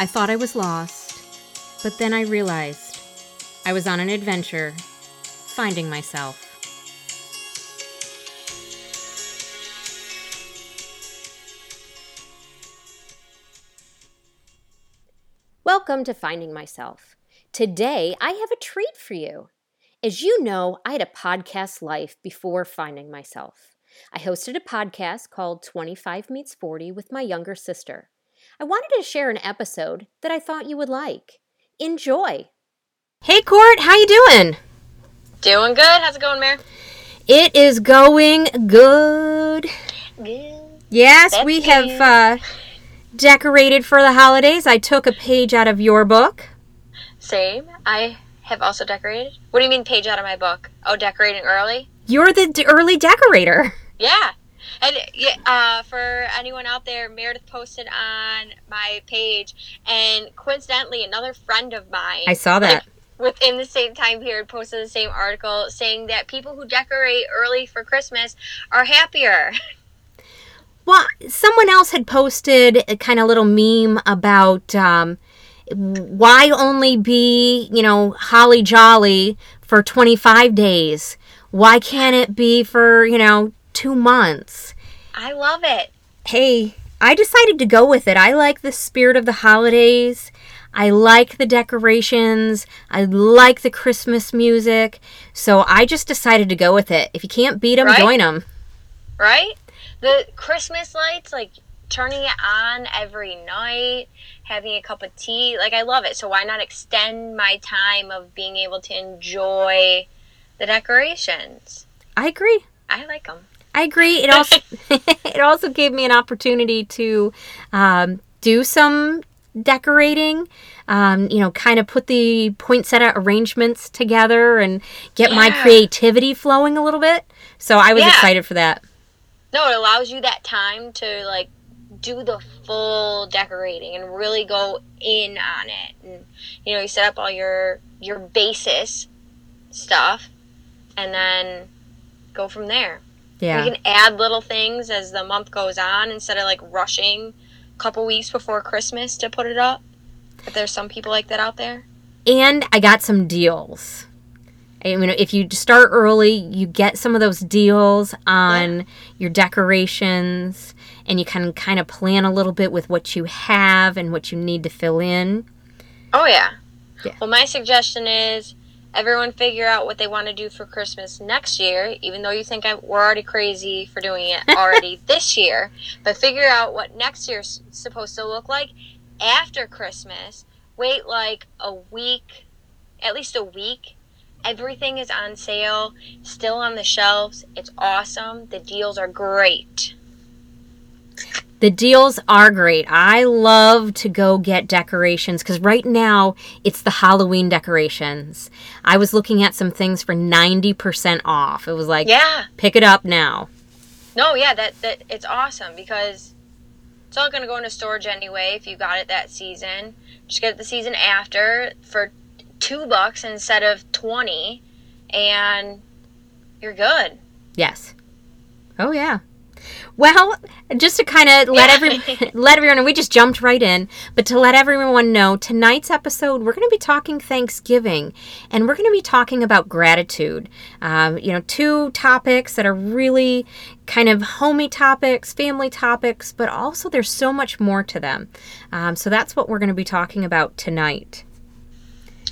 I thought I was lost, but then I realized I was on an adventure, finding myself. Welcome to Finding Myself. Today, I have a treat for you. As you know, I had a podcast life before finding myself. I hosted a podcast called 25 Meets 40 with my younger sister. I wanted to share an episode that I thought you would like. Enjoy. Hey Court, how you doing? Doing good. How's it going, Mare? It is going good. Good. Yes, That's we good. have uh, decorated for the holidays. I took a page out of your book. Same. I have also decorated. What do you mean page out of my book? Oh, decorating early? You're the d- early decorator. Yeah. And yeah, uh, for anyone out there, Meredith posted on my page, and coincidentally, another friend of mine I saw that. within the same time period posted the same article saying that people who decorate early for Christmas are happier. Well, someone else had posted a kind of little meme about um, why only be, you know, holly jolly for 25 days? Why can't it be for, you know, two months? I love it. Hey, I decided to go with it. I like the spirit of the holidays. I like the decorations. I like the Christmas music. So I just decided to go with it. If you can't beat them, Right? join them. right? The Christmas lights, like turning it on every night, having a cup of tea, like I love it. So why not extend my time of being able to enjoy the decorations? I agree. I like them. I agree. It also it also gave me an opportunity to um, do some decorating. Um, you know, kind of put the poinsettia arrangements together and get my creativity flowing a little bit. So I was Yeah. excited for that. No, it allows you that time to like do the full decorating and really go in on it. And you know, you set up all your your basis stuff and then go from there. Yeah. We can add little things as the month goes on instead of like rushing a couple weeks before Christmas to put it up. If there's some people like that out there. and I got some deals. I mean, if you start early, you get some of those deals on your decorations, and you can kind of plan a little bit with what you have and what you need to fill in. Oh yeah. Yeah. Well, my suggestion is everyone figure out what they want to do for Christmas next year. Even though you think I, we're already crazy for doing it already this year, but figure out what next year's supposed to look like after Christmas. Wait like a week, at least a week. Everything is on sale, still on the shelves. It's awesome. The deals are great. The deals are great. I love to go get decorations because right now it's the Halloween decorations. I was looking at some things for 90% off. It was like, Yeah. pick it up now. No, yeah, that that it's awesome because it's all gonna go into storage anyway if you got it that season. Just get it the season after for two bucks instead of twenty, and you're good. Yes. Oh yeah. Well, just to kind of let Yeah. every let everyone know, we just jumped right in, but to let everyone know, tonight's episode we're going to be talking Thanksgiving, and we're going to be talking about gratitude. Um, you know, two topics that are really kind of homey topics, family topics, but also there's so much more to them. Um, so that's what we're going to be talking about tonight.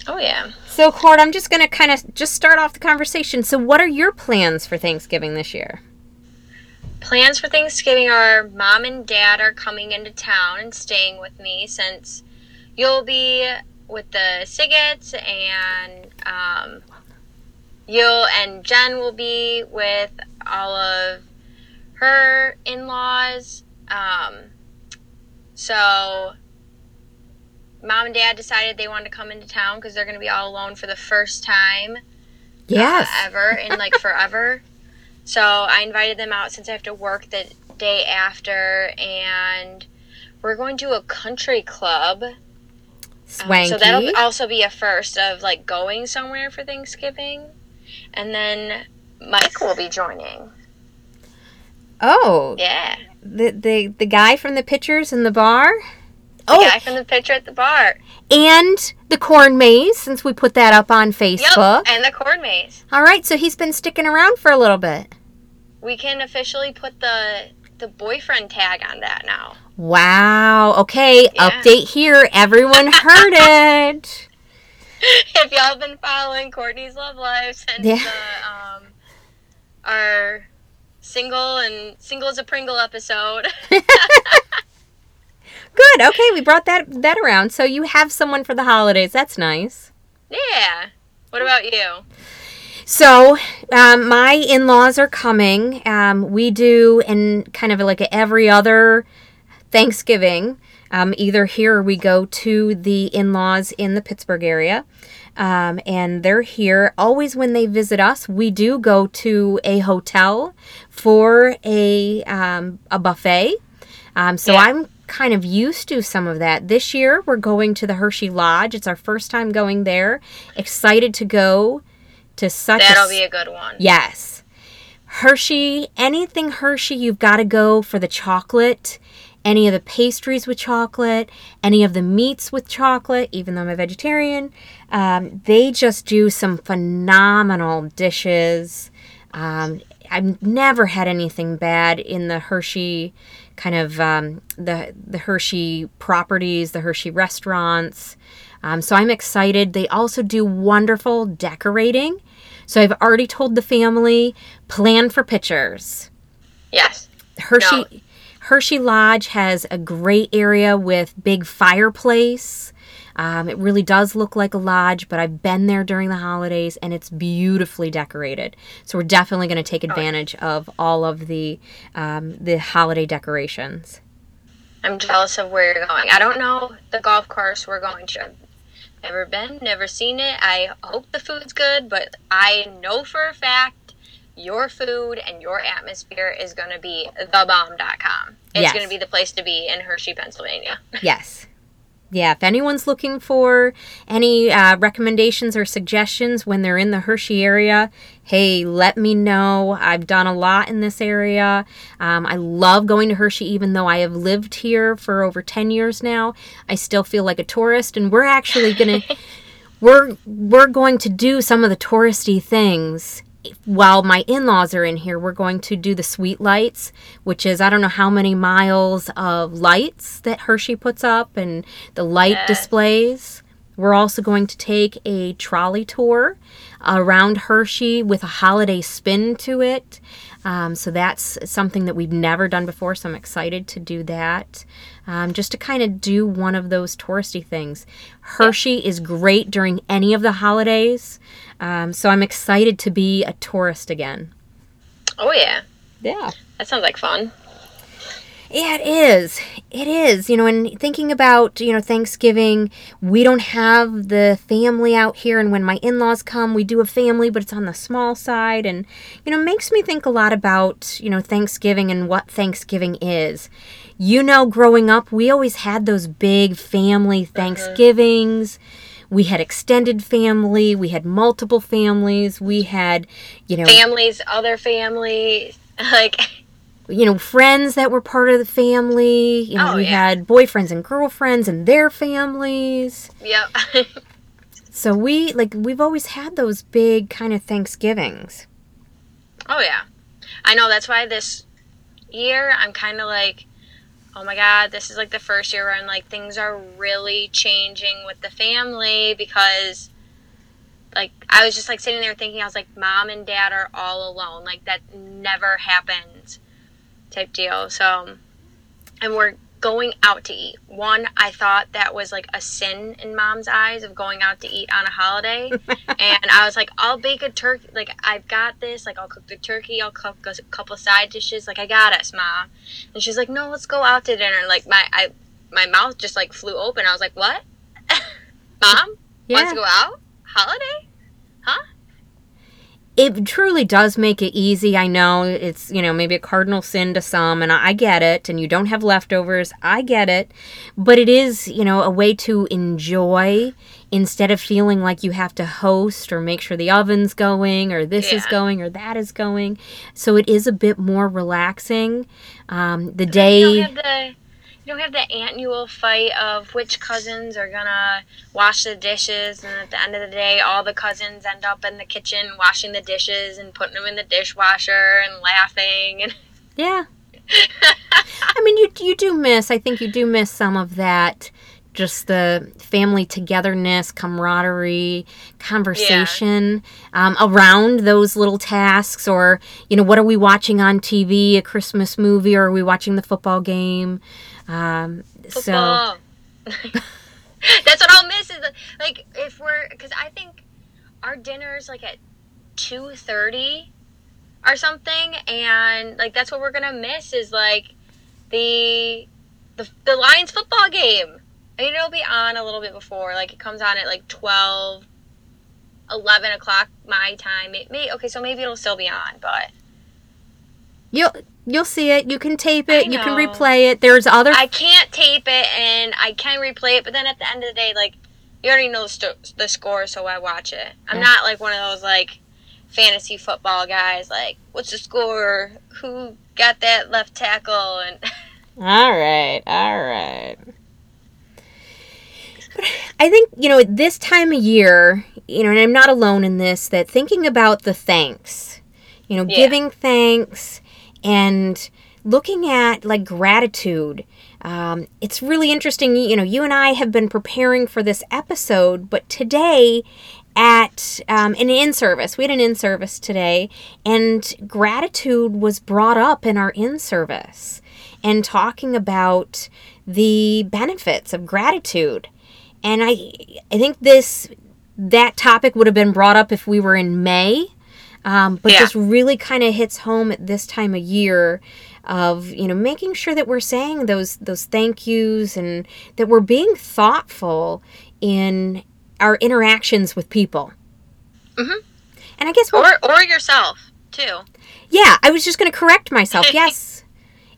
Oh yeah. So, Court, I'm just going to kind of just start off the conversation. So, what are your plans for Thanksgiving this year? Plans for Thanksgiving are mom and dad are coming into town and staying with me since you'll be with the Sigets and um, you'll and Jen will be with all of her in-laws. Um, so mom and dad decided they wanted to come into town because they're going to be all alone for the first time Yes. uh, ever in like forever. So I invited them out since I have to work the day after, and we're going to a country club. Um, Swanky. so that'll also be a first of like going somewhere for Thanksgiving, and then Mike will be joining. oh, Yeah. the, the the guy from the pictures in the bar. The Oh. guy from the picture at the bar. And the corn maze, since we put that up on Facebook. Yep. And the corn maze. All right, so he's been sticking around for a little bit. We can officially put the the boyfriend tag on that now. Wow. Okay, Yeah. update here. Everyone heard it. if y'all have been following Courtney's love life since Yeah. the um our single and single as a Pringle episode. Good. Okay, we brought that that around. So you have someone for the holidays. That's nice. yeah. What about you? So, um, my in laws are coming. Um, we do in kind of like every other Thanksgiving. Um, either here or we go to the in laws in the Pittsburgh area. Um, and they're here. Always when they visit us, we do go to a hotel for a, um, a buffet. Um, so Yeah. I'm kind of used to some of that. This year, we're going to the Hershey Lodge. It's our first time going there. Excited to go to such a That'll s- be a good one. Yes. Hershey, anything Hershey, you've got to go for the chocolate. Any of the pastries with chocolate, any of the meats with chocolate, even though I'm a vegetarian. Um, they just do some phenomenal dishes. Um, I've never had anything bad in the Hershey kind of um, the the Hershey properties, the Hershey restaurants. Um, so I'm excited. They also do wonderful decorating. So I've already told the family plan for pictures. Yes. Hershey No. Hershey Lodge has a great area with big fireplace. Um, it really does look like a lodge, but I've been there during the holidays and it's beautifully decorated. So we're definitely going to take advantage of all of the um, the holiday decorations. I'm jealous of where you're going. I don't know the golf course we're going to. I've never been, never seen it. I hope the food's good, but I know for a fact your food and your atmosphere is going to be thebomb.com. It's Yes. going to be the place to be in Hershey, Pennsylvania. Yes. Yeah, if anyone's looking for any uh, recommendations or suggestions when they're in the Hershey area, hey, let me know. I've done a lot in this area. Um, I love going to Hershey, even though I have lived here for over 10 years now. I still feel like a tourist, and we're actually going to. We're we're going to do some of the touristy things while my in-laws are in here. We're going to do the sweet lights, which is I don't know how many miles of lights that Hershey puts up and the light Yes. displays. We're also going to take a trolley tour around Hershey with a holiday spin to it. Um, so that's something that we've never done before. So I'm excited to do that. Um, just to kind of do one of those touristy things. Hershey is great during any of the holidays. Um, so I'm excited to be a tourist again. Oh, yeah. Yeah. That sounds like fun. Yeah, it is. It is. You know, and thinking about, you know, Thanksgiving, we don't have the family out here. And when my in laws come, we do a family, but it's on the small side. And, you know, makes me think a lot about, you know, Thanksgiving and what Thanksgiving is. You know, growing up, we always had those big family uh-huh. Thanksgivings. We had extended family. We had multiple families. We had, you know, Families, other families. Like, you know, friends that were part of the family. You know, Oh, we yeah. had boyfriends and girlfriends and their families. yep. So we like we've always had those big kind of Thanksgivings. Oh yeah, I know. That's why this year I'm kind of like, oh my god, this is like the first year where I'm like things are really changing with the family because, like, I was just like sitting there thinking I was like, mom and dad are all alone. Like that never happened, type deal. So, and we're going out to eat. One, I thought that was like a sin in mom's eyes of going out to eat on a holiday. and I was like, I'll bake a turkey. Like, I've got this. Like, I'll cook the turkey. I'll cook a couple side dishes. Like, I got us, mom. And she's like, No, let's go out to dinner. Like, my I, my mouth just like flew open. I was like, What? mom wants to go out? Holiday? It truly does make it easy. I know it's, you know, maybe a cardinal sin to some, and I get it, and you don't have leftovers. I get it. But it is, you know, a way to enjoy instead of feeling like you have to host or make sure the oven's going or this is going or that is going. So it is a bit more relaxing. Um, the day. Don't have the you don't have the annual fight of which cousins are gonna wash the dishes, and at the end of the day, all the cousins end up in the kitchen washing the dishes and putting them in the dishwasher and laughing and. Yeah. I mean, you you do miss. I think you do miss some of that, just the family togetherness, camaraderie, conversation yeah. um, around those little tasks, or you know, what are we watching on TV? A Christmas movie, or are we watching the football game? Um, football. So. That's what I'll miss. Is like if we're because I think our dinner's like at two thirty or something and like that's what we're gonna miss is like the the, the lions football game i mean it'll be on a little bit before like it comes on at like 12 11 o'clock my time. It may okay so maybe it'll still be on but you'll you'll see it. You can tape it. You can replay it. There's other i can't tape it and i can replay it but then at the end of the day like you already know the, st- the score so i watch it? I'm yeah. not like one of those like fantasy football guys like what's the score? Who got that left tackle? And all right all right I think, you know, at this time of year, you know, and I'm not alone in this, that thinking about the thanks, you know, yeah. giving thanks and looking at like gratitude. Um, it's really interesting. You know, you and I have been preparing for this episode, but today at um, an in service. We had an in service today, and gratitude was brought up in our in service and talking about the benefits of gratitude. And I, I think this that topic would have been brought up if we were in May, um, but yeah. just really kind of hits home at this time of year of you know making sure that we're saying those those thank yous and that we're being thoughtful in our interactions with people. Mm-hmm. And I guess or or yourself too. Yeah, I was just going to correct myself. yes,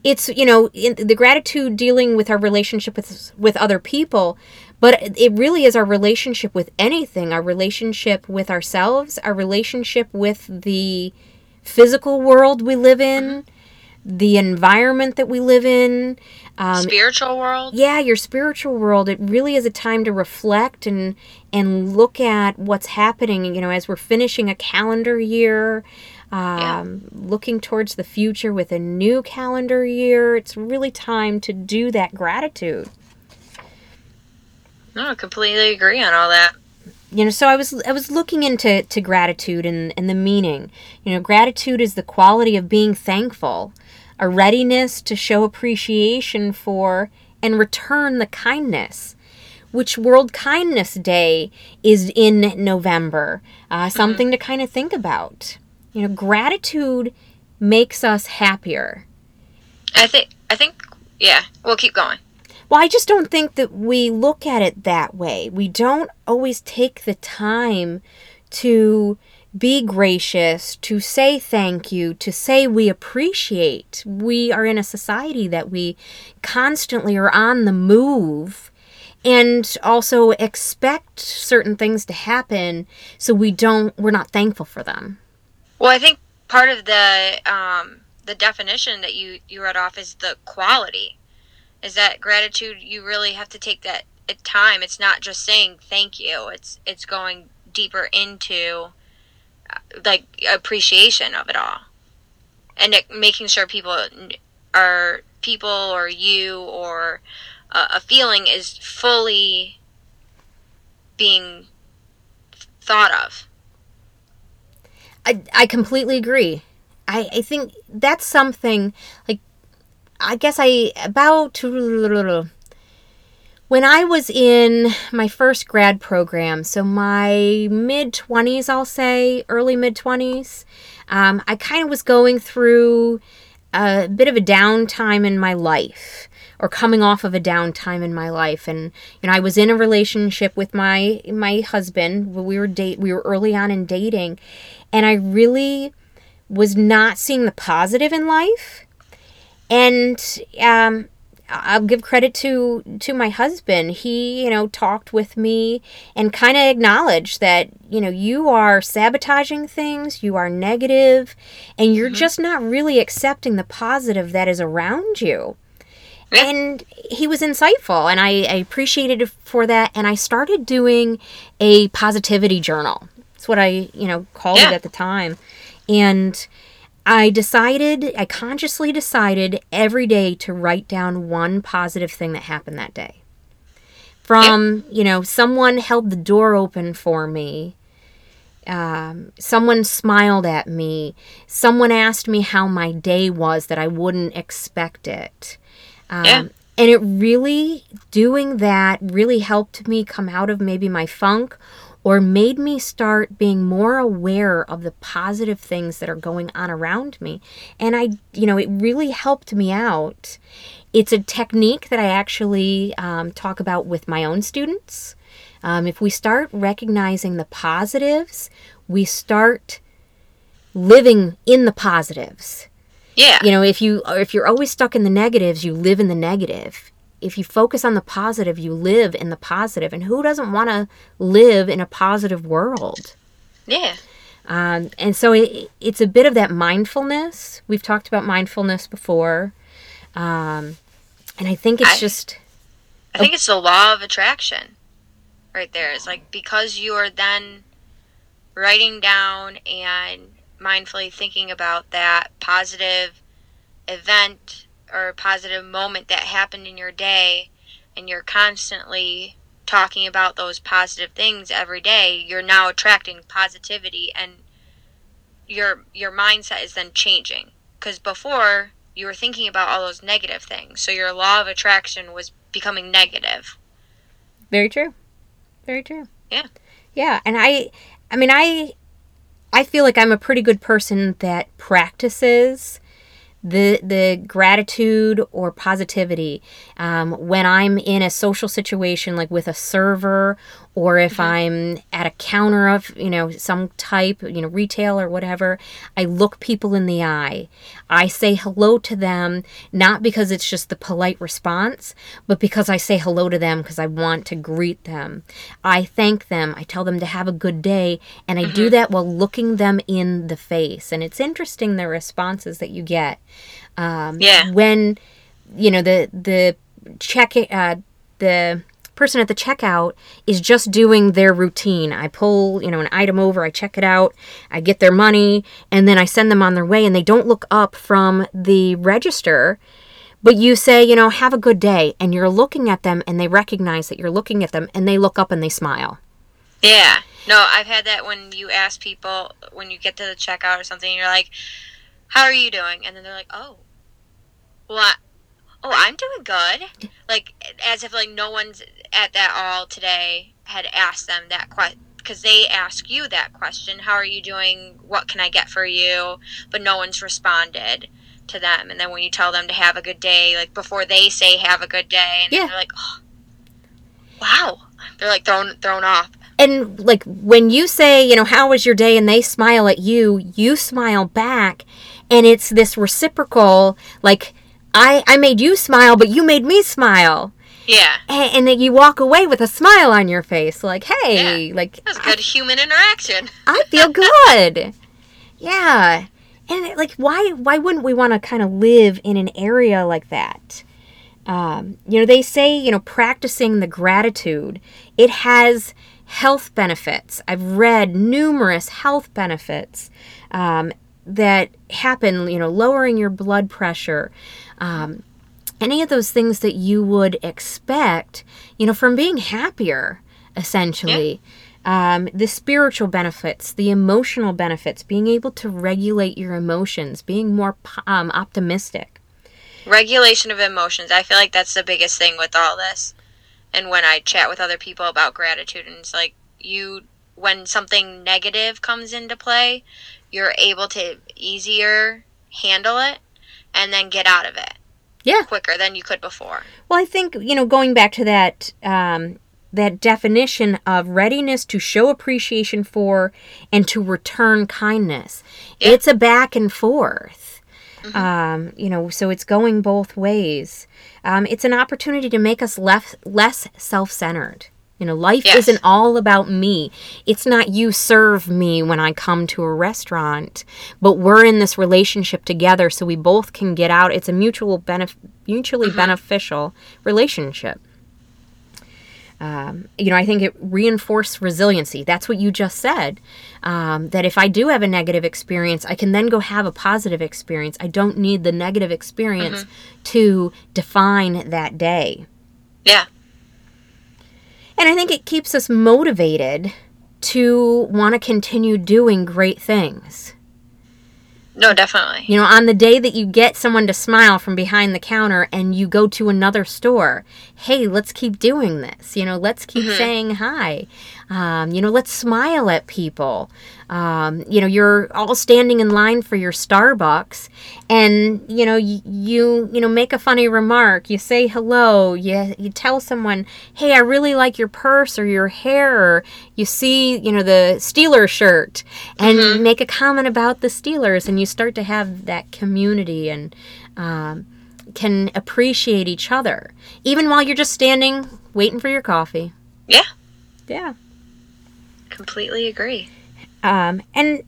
it's you know the gratitude dealing with our relationship with with other people, but it really is our relationship with anything. Our relationship with ourselves, our relationship with the physical world we live in. Mm-hmm the environment that we live in. Um, spiritual world. Yeah, your spiritual world. It really is a time to reflect and and look at what's happening. You know, as we're finishing a calendar year, um, yeah. looking towards the future with a new calendar year. It's really time to do that gratitude. No, I completely agree on all that. You know so i was i was looking into to gratitude and and the meaning. You know gratitude is the quality of being thankful a readiness to show appreciation for and return the kindness which world kindness day is in november uh, mm-hmm. something to kind of think about. You know gratitude makes us happier. I think i think yeah we'll keep going well, I just don't think that we look at it that way. We don't always take the time to be gracious, to say thank you, to say we appreciate. We are in a society that we constantly are on the move and also expect certain things to happen so we don't we're not thankful for them. Well, I think part of the um the definition that you you read off is the quality is that gratitude you really have to take that time. It's not just saying thank you. It's it's going deeper into uh, like appreciation of it all. And it, making sure people are people or you or uh, a feeling is fully being thought of. I, I completely agree. I, I think that's something like I guess I about when I was in my first grad program, so my mid 20s, I'll say, early mid 20s, um, I kind of was going through a bit of a downtime in my life or coming off of a downtime in my life and you know I was in a relationship with my my husband. We were date we were early on in dating and I really was not seeing the positive in life and um, I'll give credit to to my husband. He, you know, talked with me and kind of acknowledged that, you know, you are sabotaging things, you are negative, and you're mm-hmm. just not really accepting the positive that is around you. Yeah. And he was insightful, and I, I appreciated it for that. And I started doing a positivity journal. That's what I, you know, called yeah. it at the time. And I decided, I consciously decided every day to write down one positive thing that happened that day. From, you know, someone held the door open for me um, someone smiled at me. Someone asked me how my day was that I wouldn't expect it. Um, yeah. And it really, doing that really helped me come out of maybe my funk or made me start being more aware of the positive things that are going on around me. And I, you know, it really helped me out. It's a technique that I actually um, talk about with my own students. Um, if we start recognizing the positives, we start living in the positives. Yeah. You know, if you if you're always stuck in the negatives, you live in the negative. If you focus on the positive, you live in the positive. And who doesn't want to live in a positive world? Yeah. Um, and so it, it's a bit of that mindfulness. We've talked about mindfulness before. Um, and I think it's I, just. I think oh, it's the law of attraction right there. It's like because you are then writing down and mindfully thinking about that positive event or a positive moment that happened in your day and you're constantly talking about those positive things every day you're now attracting positivity and your your mindset is then changing because before you were thinking about all those negative things so your law of attraction was becoming negative very true very true. Yeah. Yeah, and I I mean I I feel like I'm a pretty good person that practices the the gratitude or positivity um, when I'm in a social situation like with a server or if mm-hmm. I'm at a counter of, you know, some type, you know, retail or whatever, I look people in the eye. I say hello to them, not because it's just the polite response, but because I say hello to them because I want to greet them. I thank them, I tell them to have a good day, and I mm-hmm. do that while looking them in the face. And it's interesting the responses that you get. Um, yeah. When, you know, the, the check, uh, the, person at the checkout is just doing their routine. I pull, you know, an item over, I check it out, I get their money, and then I send them on their way and they don't look up from the register. But you say, you know, have a good day, and you're looking at them and they recognize that you're looking at them and they look up and they smile. Yeah. No, I've had that when you ask people when you get to the checkout or something, you're like, "How are you doing?" And then they're like, "Oh, well, oh, I'm doing good." Like as if like no one's at that all today had asked them that question because they ask you that question how are you doing? What can i get for you? But no one's responded to them. And then when you tell them to have a good day like before they say have a good day and yeah. they're like oh, wow. They're like thrown thrown off. And like when you say you know how was your day? and they smile at you you smile back and it's this reciprocal like i i made you smile but you made me smile yeah. And, and then you walk away with a smile on your face, like, hey, yeah. like that's good I, human interaction. I feel good. yeah. And like, why why wouldn't we want to kind of live in an area like that? Um, you know, they say you know practicing the gratitude it has health benefits. I've read numerous health benefits um, that happen. You know, lowering your blood pressure. Um, any of those things that you would expect, you know, from being happier, essentially. Yeah. Um, the spiritual benefits, the emotional benefits, being able to regulate your emotions, being more um, optimistic. Regulation of emotions. I feel like that's the biggest thing with all this. And when I chat with other people about gratitude, and it's like you, when something negative comes into play, you're able to easier handle it and then get out of it yeah. quicker than you could before. Well i think you know going back to that um, that definition of readiness to show appreciation for and to return kindness it's a back and forth. Mm-hmm. um, you know so it's going both ways. Um, it's an opportunity to make us less less self-centered You know, life Yes. isn't all about me. It's not you serve me when I come to a restaurant, but we're in this relationship together so we both can get out. It's a mutual benef- mutually beneficial relationship. Um, you know, I think it reinforced resiliency. That's what you just said. Um, that if I do have a negative experience, I can then go have a positive experience. I don't need the negative experience to define that day. Yeah. And I think it keeps us motivated to want to continue doing great things. No, definitely. You know, on the day that you get someone to smile from behind the counter and you go to another store, hey, let's keep doing this. You know, let's keep mm-hmm. saying hi. Um, you know, let's smile at people. Um, you know, you're all standing in line for your Starbucks, and you know, you, you you know make a funny remark. You say hello. You you tell someone, hey, I really like your purse or your hair. Or you see, you know, the Steeler shirt, and you make a comment about the Steelers, and you start to have that community and. Um, can appreciate each other even while you're just standing waiting for your coffee. Yeah. Yeah. Completely agree. Um, and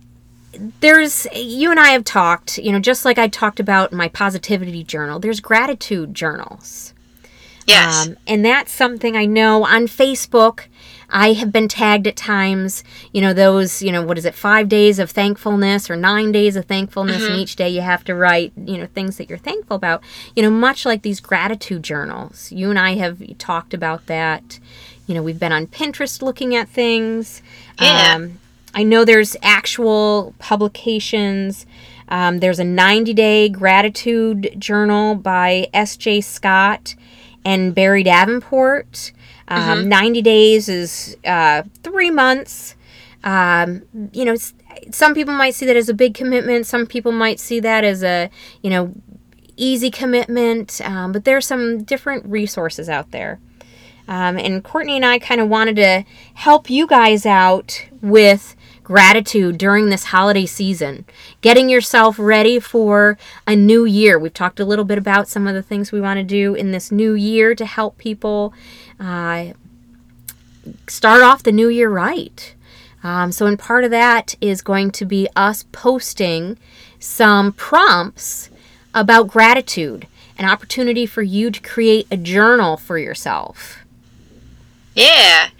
there's you and I have talked, you know, just like I talked about my positivity journal. There's gratitude journals. Yes. Um, and that's something I know on Facebook. I have been tagged at times, you know, those, you know, what is it, five days of thankfulness or nine days of thankfulness, and each day you have to write, you know, things that you're thankful about. You know, much like these gratitude journals. You and I have talked about that. You know, we've been on Pinterest looking at things. Yeah. Um, I know there's actual publications. Um, there's a 90 day gratitude journal by S.J. Scott and Barry Davenport. Um, 90 days is uh, three months. Um, you know, some people might see that as a big commitment. Some people might see that as a, you know, easy commitment. Um, but there's some different resources out there. Um, and Courtney and I kind of wanted to help you guys out with gratitude during this holiday season, getting yourself ready for a new year. We've talked a little bit about some of the things we want to do in this new year to help people uh, start off the new year right. Um, so, and part of that is going to be us posting some prompts about gratitude, an opportunity for you to create a journal for yourself. Yeah.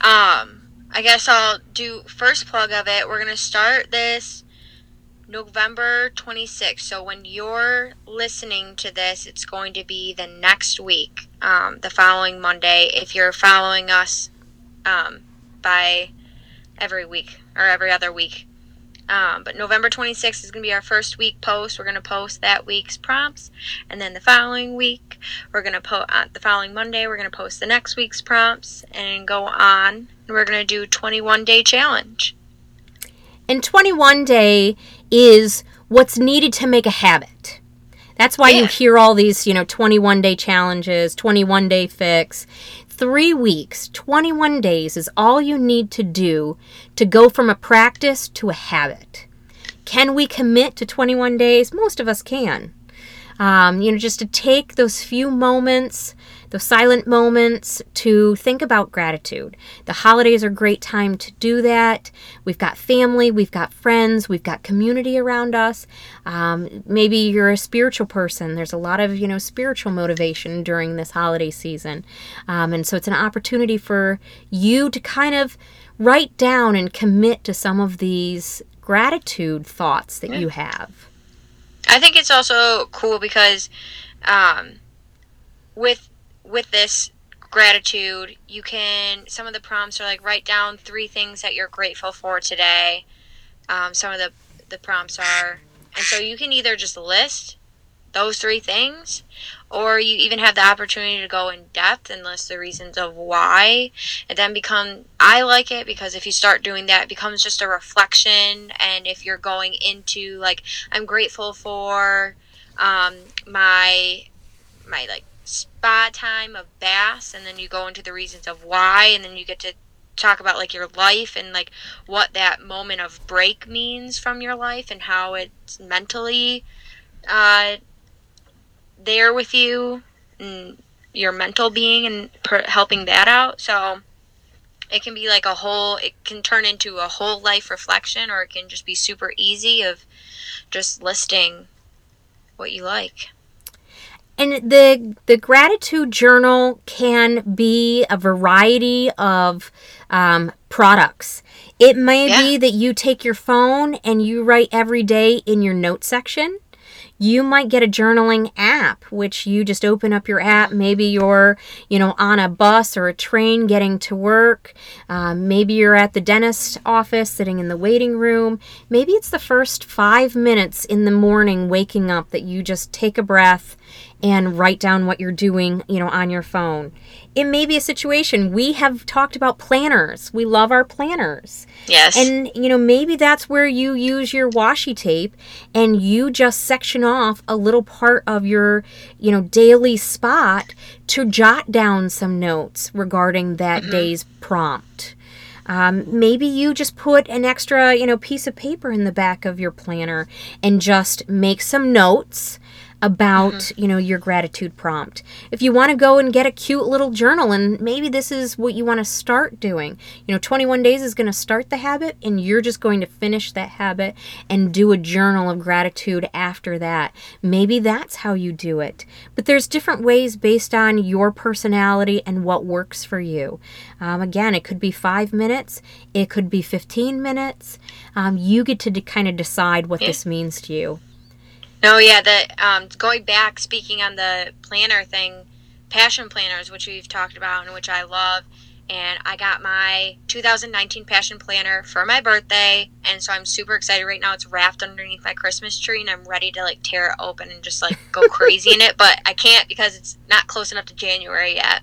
Um, I guess I'll do first plug of it. We're gonna start this November 26th. So when you're listening to this, it's going to be the next week, um, the following Monday. If you're following us um, by every week or every other week. Um, but November 26th is going to be our first week post. We're going to post that week's prompts. And then the following week, we're going to post, uh, the following Monday, we're going to post the next week's prompts and go on. And we're going to do 21 day challenge. And 21 day is what's needed to make a habit. That's why you hear all these, you know, 21 day challenges, 21 day fix. Three weeks, 21 days is all you need to do to go from a practice to a habit. Can we commit to 21 days? Most of us can. Um, you know, just to take those few moments, those silent moments to think about gratitude. The holidays are a great time to do that. We've got family, we've got friends, we've got community around us. Um, maybe you're a spiritual person. There's a lot of, you know, spiritual motivation during this holiday season. Um, and so it's an opportunity for you to kind of write down and commit to some of these gratitude thoughts that you have. I think it's also cool because um, with with this gratitude, you can some of the prompts are like write down three things that you're grateful for today. Um, some of the the prompts are, and so you can either just list those three things, or you even have the opportunity to go in depth and list the reasons of why. And then become I like it because if you start doing that, it becomes just a reflection. And if you're going into like I'm grateful for um, my my like spa time of baths, and then you go into the reasons of why, and then you get to talk about like your life and like what that moment of break means from your life and how it's mentally uh, there with you and your mental being and per- helping that out. So it can be like a whole it can turn into a whole life reflection or it can just be super easy of just listing what you like and the the gratitude journal can be a variety of um, products it may yeah. be that you take your phone and you write every day in your note section you might get a journaling app which you just open up your app. Maybe you're you know on a bus or a train getting to work. Um, maybe you're at the dentist office sitting in the waiting room. Maybe it's the first five minutes in the morning waking up that you just take a breath and write down what you're doing, you know, on your phone. It may be a situation. We have talked about planners. We love our planners. Yes. And, you know, maybe that's where you use your washi tape and you just section off a little part of your, you know, daily spot to jot down some notes regarding that mm-hmm. day's prompt. Um, maybe you just put an extra, you know, piece of paper in the back of your planner and just make some notes about mm-hmm. you know your gratitude prompt. If you want to go and get a cute little journal and maybe this is what you want to start doing. You know 21 days is going to start the habit and you're just going to finish that habit and do a journal of gratitude after that. Maybe that's how you do it. But there's different ways based on your personality and what works for you. Um, again it could be five minutes it could be 15 minutes. Um, you get to de- kind of decide what this means to you no, yeah, the um, going back, speaking on the planner thing, passion planners, which we've talked about and which I love, and I got my 2019 passion planner for my birthday, and so I'm super excited right now. It's wrapped underneath my Christmas tree, and I'm ready to like tear it open and just like go crazy in it, but I can't because it's not close enough to January yet.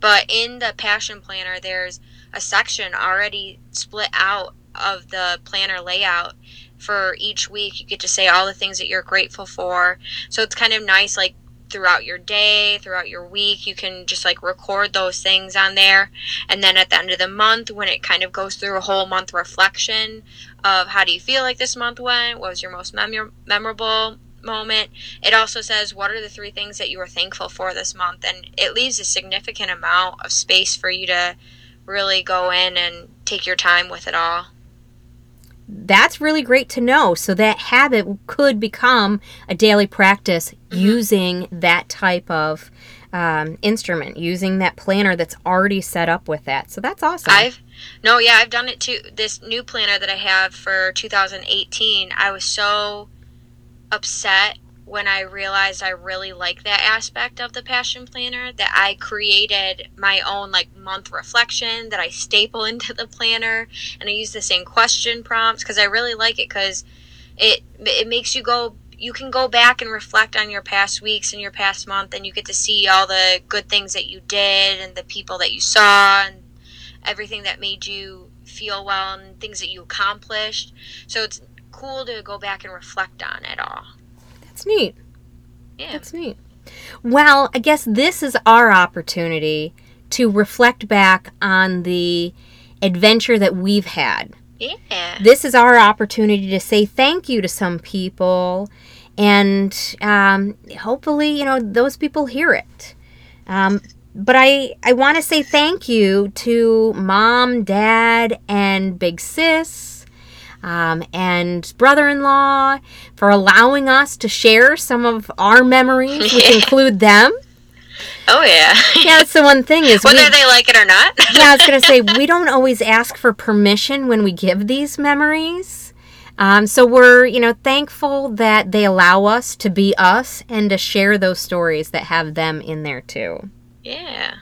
But in the passion planner, there's a section already split out of the planner layout for each week. You get to say all the things that you're grateful for. So it's kind of nice, like throughout your day, throughout your week, you can just like record those things on there. And then at the end of the month, when it kind of goes through a whole month reflection of how do you feel like this month went, what was your most mem- memorable moment, it also says what are the three things that you were thankful for this month. And it leaves a significant amount of space for you to really go in and take your time with it all that's really great to know. So that habit could become a daily practice mm-hmm. using that type of um, instrument, using that planner that's already set up with that. So that's awesome. I've no, yeah, I've done it too. This new planner that I have for 2018, I was so upset when I realized I really like that aspect of the passion planner that I created my own like month reflection that I staple into the planner and I use the same question prompts because I really like it because it it makes you go you can go back and reflect on your past weeks and your past month and you get to see all the good things that you did and the people that you saw and everything that made you feel well and things that you accomplished. So it's cool to go back and reflect on it all that's neat. Yeah. That's neat. Well, I guess this is our opportunity to reflect back on the adventure that we've had. Yeah. This is our opportunity to say thank you to some people, and um, hopefully, you know, those people hear it. Um, but I, I want to say thank you to mom, dad, and big sis um, and brother in law for allowing us to share some of our memories, which include them. Oh yeah. yeah, that's the one thing is whether we, they like it or not. yeah, I was gonna say we don't always ask for permission when we give these memories. Um, so we're you know thankful that they allow us to be us and to share those stories that have them in there too. Yeah.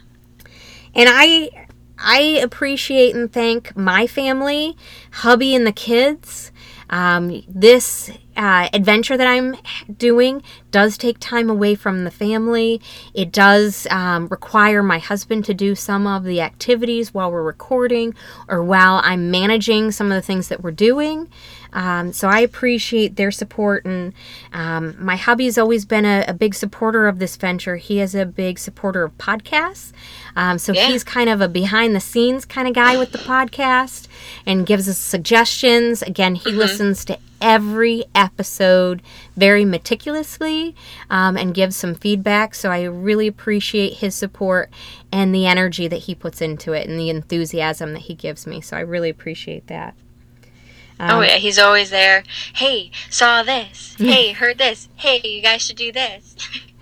And I I appreciate and thank my family, hubby, and the kids. Um, this uh, adventure that I'm doing does take time away from the family. It does um, require my husband to do some of the activities while we're recording or while I'm managing some of the things that we're doing. Um, so I appreciate their support. And um, my has always been a, a, big supporter of this venture. He is a big supporter of podcasts. Um, so yeah. he's kind of a behind the scenes kind of guy with the podcast and gives us suggestions. Again, he mm-hmm. listens to every episode very meticulously um, and gives some feedback. So I really appreciate his support and the energy that he puts into it and the enthusiasm that he gives me. So I really appreciate that. Um, oh yeah, he's always there. Hey, saw this. Hey, heard this. Hey, you guys should do this.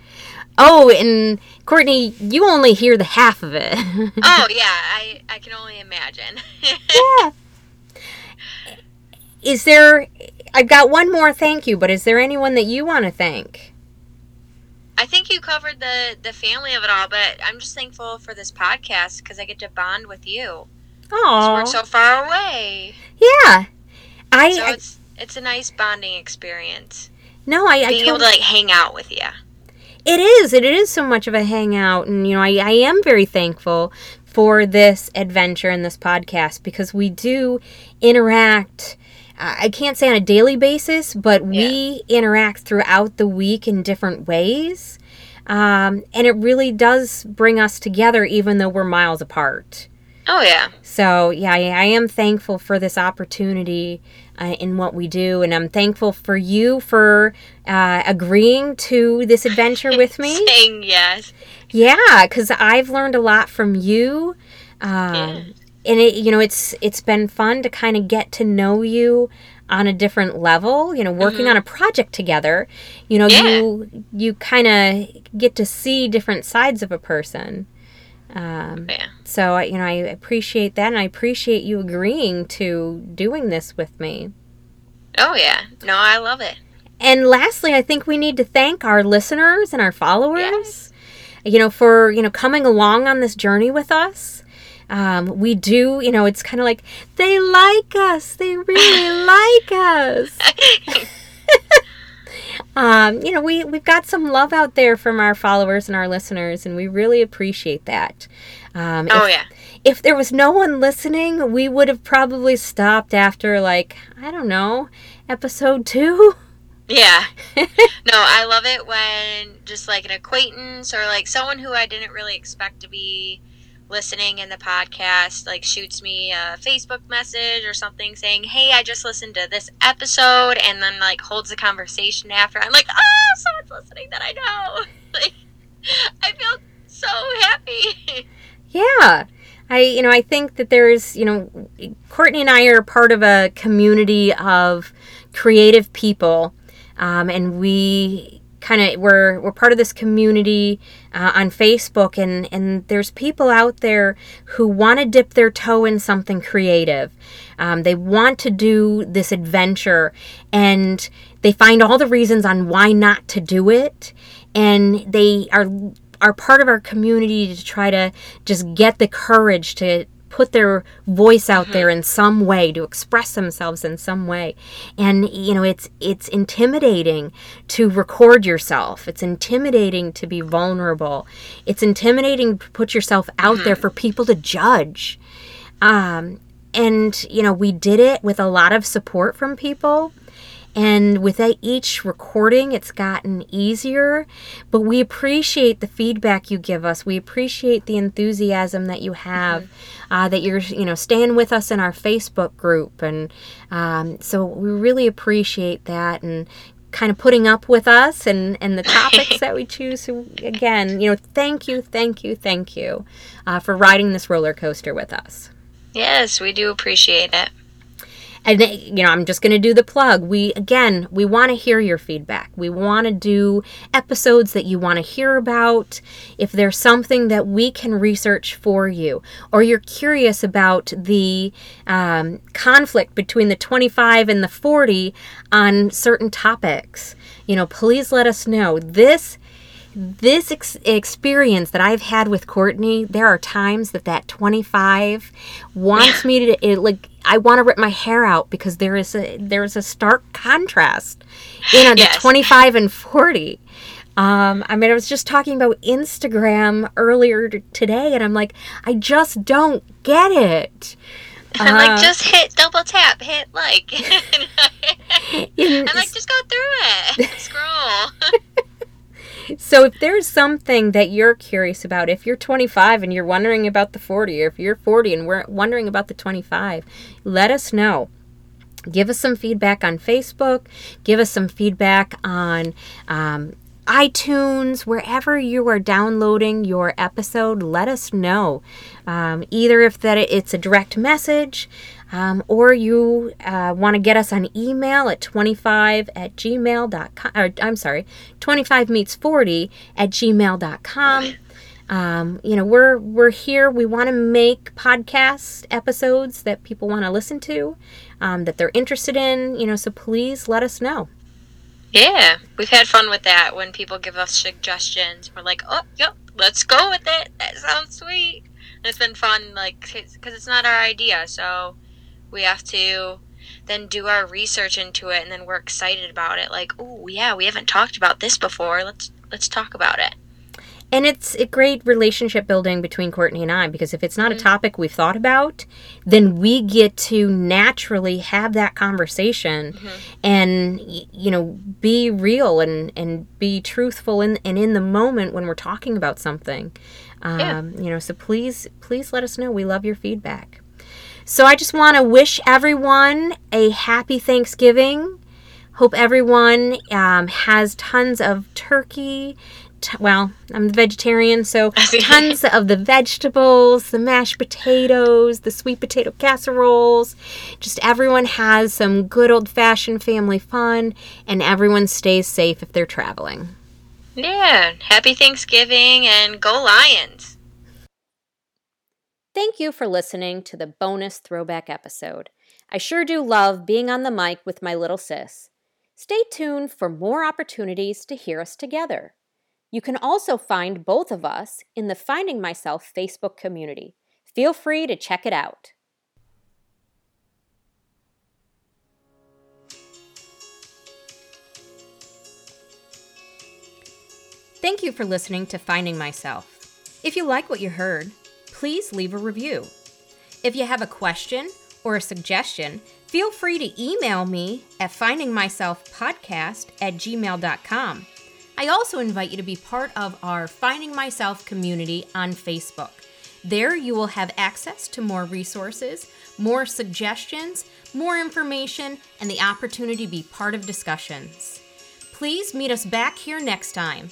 oh, and Courtney, you only hear the half of it. oh yeah, I I can only imagine. yeah. Is there I've got one more thank you, but is there anyone that you want to thank? I think you covered the the family of it all, but I'm just thankful for this podcast because I get to bond with you. Oh, we're so far away. Yeah, I. So it's it's a nice bonding experience. No, I being I able to like hang out with you. It is. It is so much of a hangout, and you know, I I am very thankful for this adventure and this podcast because we do interact I can't say on a daily basis, but yeah. we interact throughout the week in different ways. Um, and it really does bring us together, even though we're miles apart. Oh, yeah. So, yeah, I, I am thankful for this opportunity uh, in what we do. And I'm thankful for you for uh, agreeing to this adventure with me. Saying yes. Yeah, because I've learned a lot from you. Um, yeah and it you know it's it's been fun to kind of get to know you on a different level you know working mm-hmm. on a project together you know yeah. you you kind of get to see different sides of a person um, yeah. so you know i appreciate that and i appreciate you agreeing to doing this with me oh yeah no i love it and lastly i think we need to thank our listeners and our followers yes. you know for you know coming along on this journey with us um, we do, you know, it's kind of like they like us. They really like us. um, you know, we we've got some love out there from our followers and our listeners, and we really appreciate that. Um, oh if, yeah. If there was no one listening, we would have probably stopped after like I don't know, episode two. Yeah. no, I love it when just like an acquaintance or like someone who I didn't really expect to be listening in the podcast like shoots me a Facebook message or something saying, "Hey, I just listened to this episode," and then like holds a conversation after. I'm like, "Oh, someone's listening that I know." like, I feel so happy. yeah. I you know, I think that there's, you know, Courtney and I are part of a community of creative people. Um, and we kind of we're we're part of this community uh, on Facebook, and and there's people out there who want to dip their toe in something creative. Um, they want to do this adventure, and they find all the reasons on why not to do it, and they are are part of our community to try to just get the courage to put their voice out mm-hmm. there in some way to express themselves in some way. And you know it's it's intimidating to record yourself. It's intimidating to be vulnerable. It's intimidating to put yourself out mm-hmm. there for people to judge. Um, and you know we did it with a lot of support from people and with each recording, it's gotten easier. But we appreciate the feedback you give us. We appreciate the enthusiasm that you have, mm-hmm. uh, that you're, you know, staying with us in our Facebook group. And um, so we really appreciate that and kind of putting up with us and, and the topics that we choose. So again, you know, thank you, thank you, thank you uh, for riding this roller coaster with us. Yes, we do appreciate it and you know i'm just going to do the plug. We again we want to hear your feedback. We want to do episodes that you want to hear about. If there's something that we can research for you or you're curious about the um, conflict between the 25 and the 40 on certain topics you know please let us know. This this ex- experience that I've had with Courtney, there are times that that 25 wants me to it, like I want to rip my hair out because there is a there is a stark contrast in on yes. the 25 and 40. Um, I mean, I was just talking about Instagram earlier today, and I'm like, I just don't get it. I'm uh, like, just hit double tap, hit like. I'm like, just go through it, scroll so if there's something that you're curious about, if you're 25 and you're wondering about the 40, or if you're 40 and we're wondering about the 25, let us know. give us some feedback on Facebook, give us some feedback on um, iTunes, wherever you are downloading your episode, let us know. Um, either if that it's a direct message, um, or you uh, want to get us on email at 25 at gmail.com, or I'm sorry, 25 meets 40 at gmail.com. Um, you know, we're we're here. We want to make podcast episodes that people want to listen to, um, that they're interested in. You know, so please let us know. Yeah, we've had fun with that when people give us suggestions. We're like, oh, yep, let's go with it. That sounds sweet. And it's been fun, like, because it's not our idea, so we have to then do our research into it, and then we're excited about it. Like, oh yeah, we haven't talked about this before. Let's let's talk about it. And it's a great relationship building between Courtney and I because if it's not a mm-hmm. topic we've thought about, then we get to naturally have that conversation mm-hmm. and you know be real and and be truthful in, and in the moment when we're talking about something. Um, yeah. You know, so please please let us know. We love your feedback. So I just want to wish everyone a happy Thanksgiving. Hope everyone um, has tons of turkey t- well, I'm vegetarian, so tons of the vegetables, the mashed potatoes, the sweet potato casseroles. Just everyone has some good old fashioned family fun, and everyone stays safe if they're traveling. Yeah, happy Thanksgiving and go Lions! Thank you for listening to the bonus throwback episode. I sure do love being on the mic with my little sis. Stay tuned for more opportunities to hear us together. You can also find both of us in the Finding Myself Facebook community. Feel free to check it out. Thank you for listening to Finding Myself. If you like what you heard, please leave a review. If you have a question or a suggestion, feel free to email me at findingmyselfpodcast at gmail.com. I also invite you to be part of our Finding Myself community on Facebook. There, you will have access to more resources, more suggestions, more information, and the opportunity to be part of discussions. Please meet us back here next time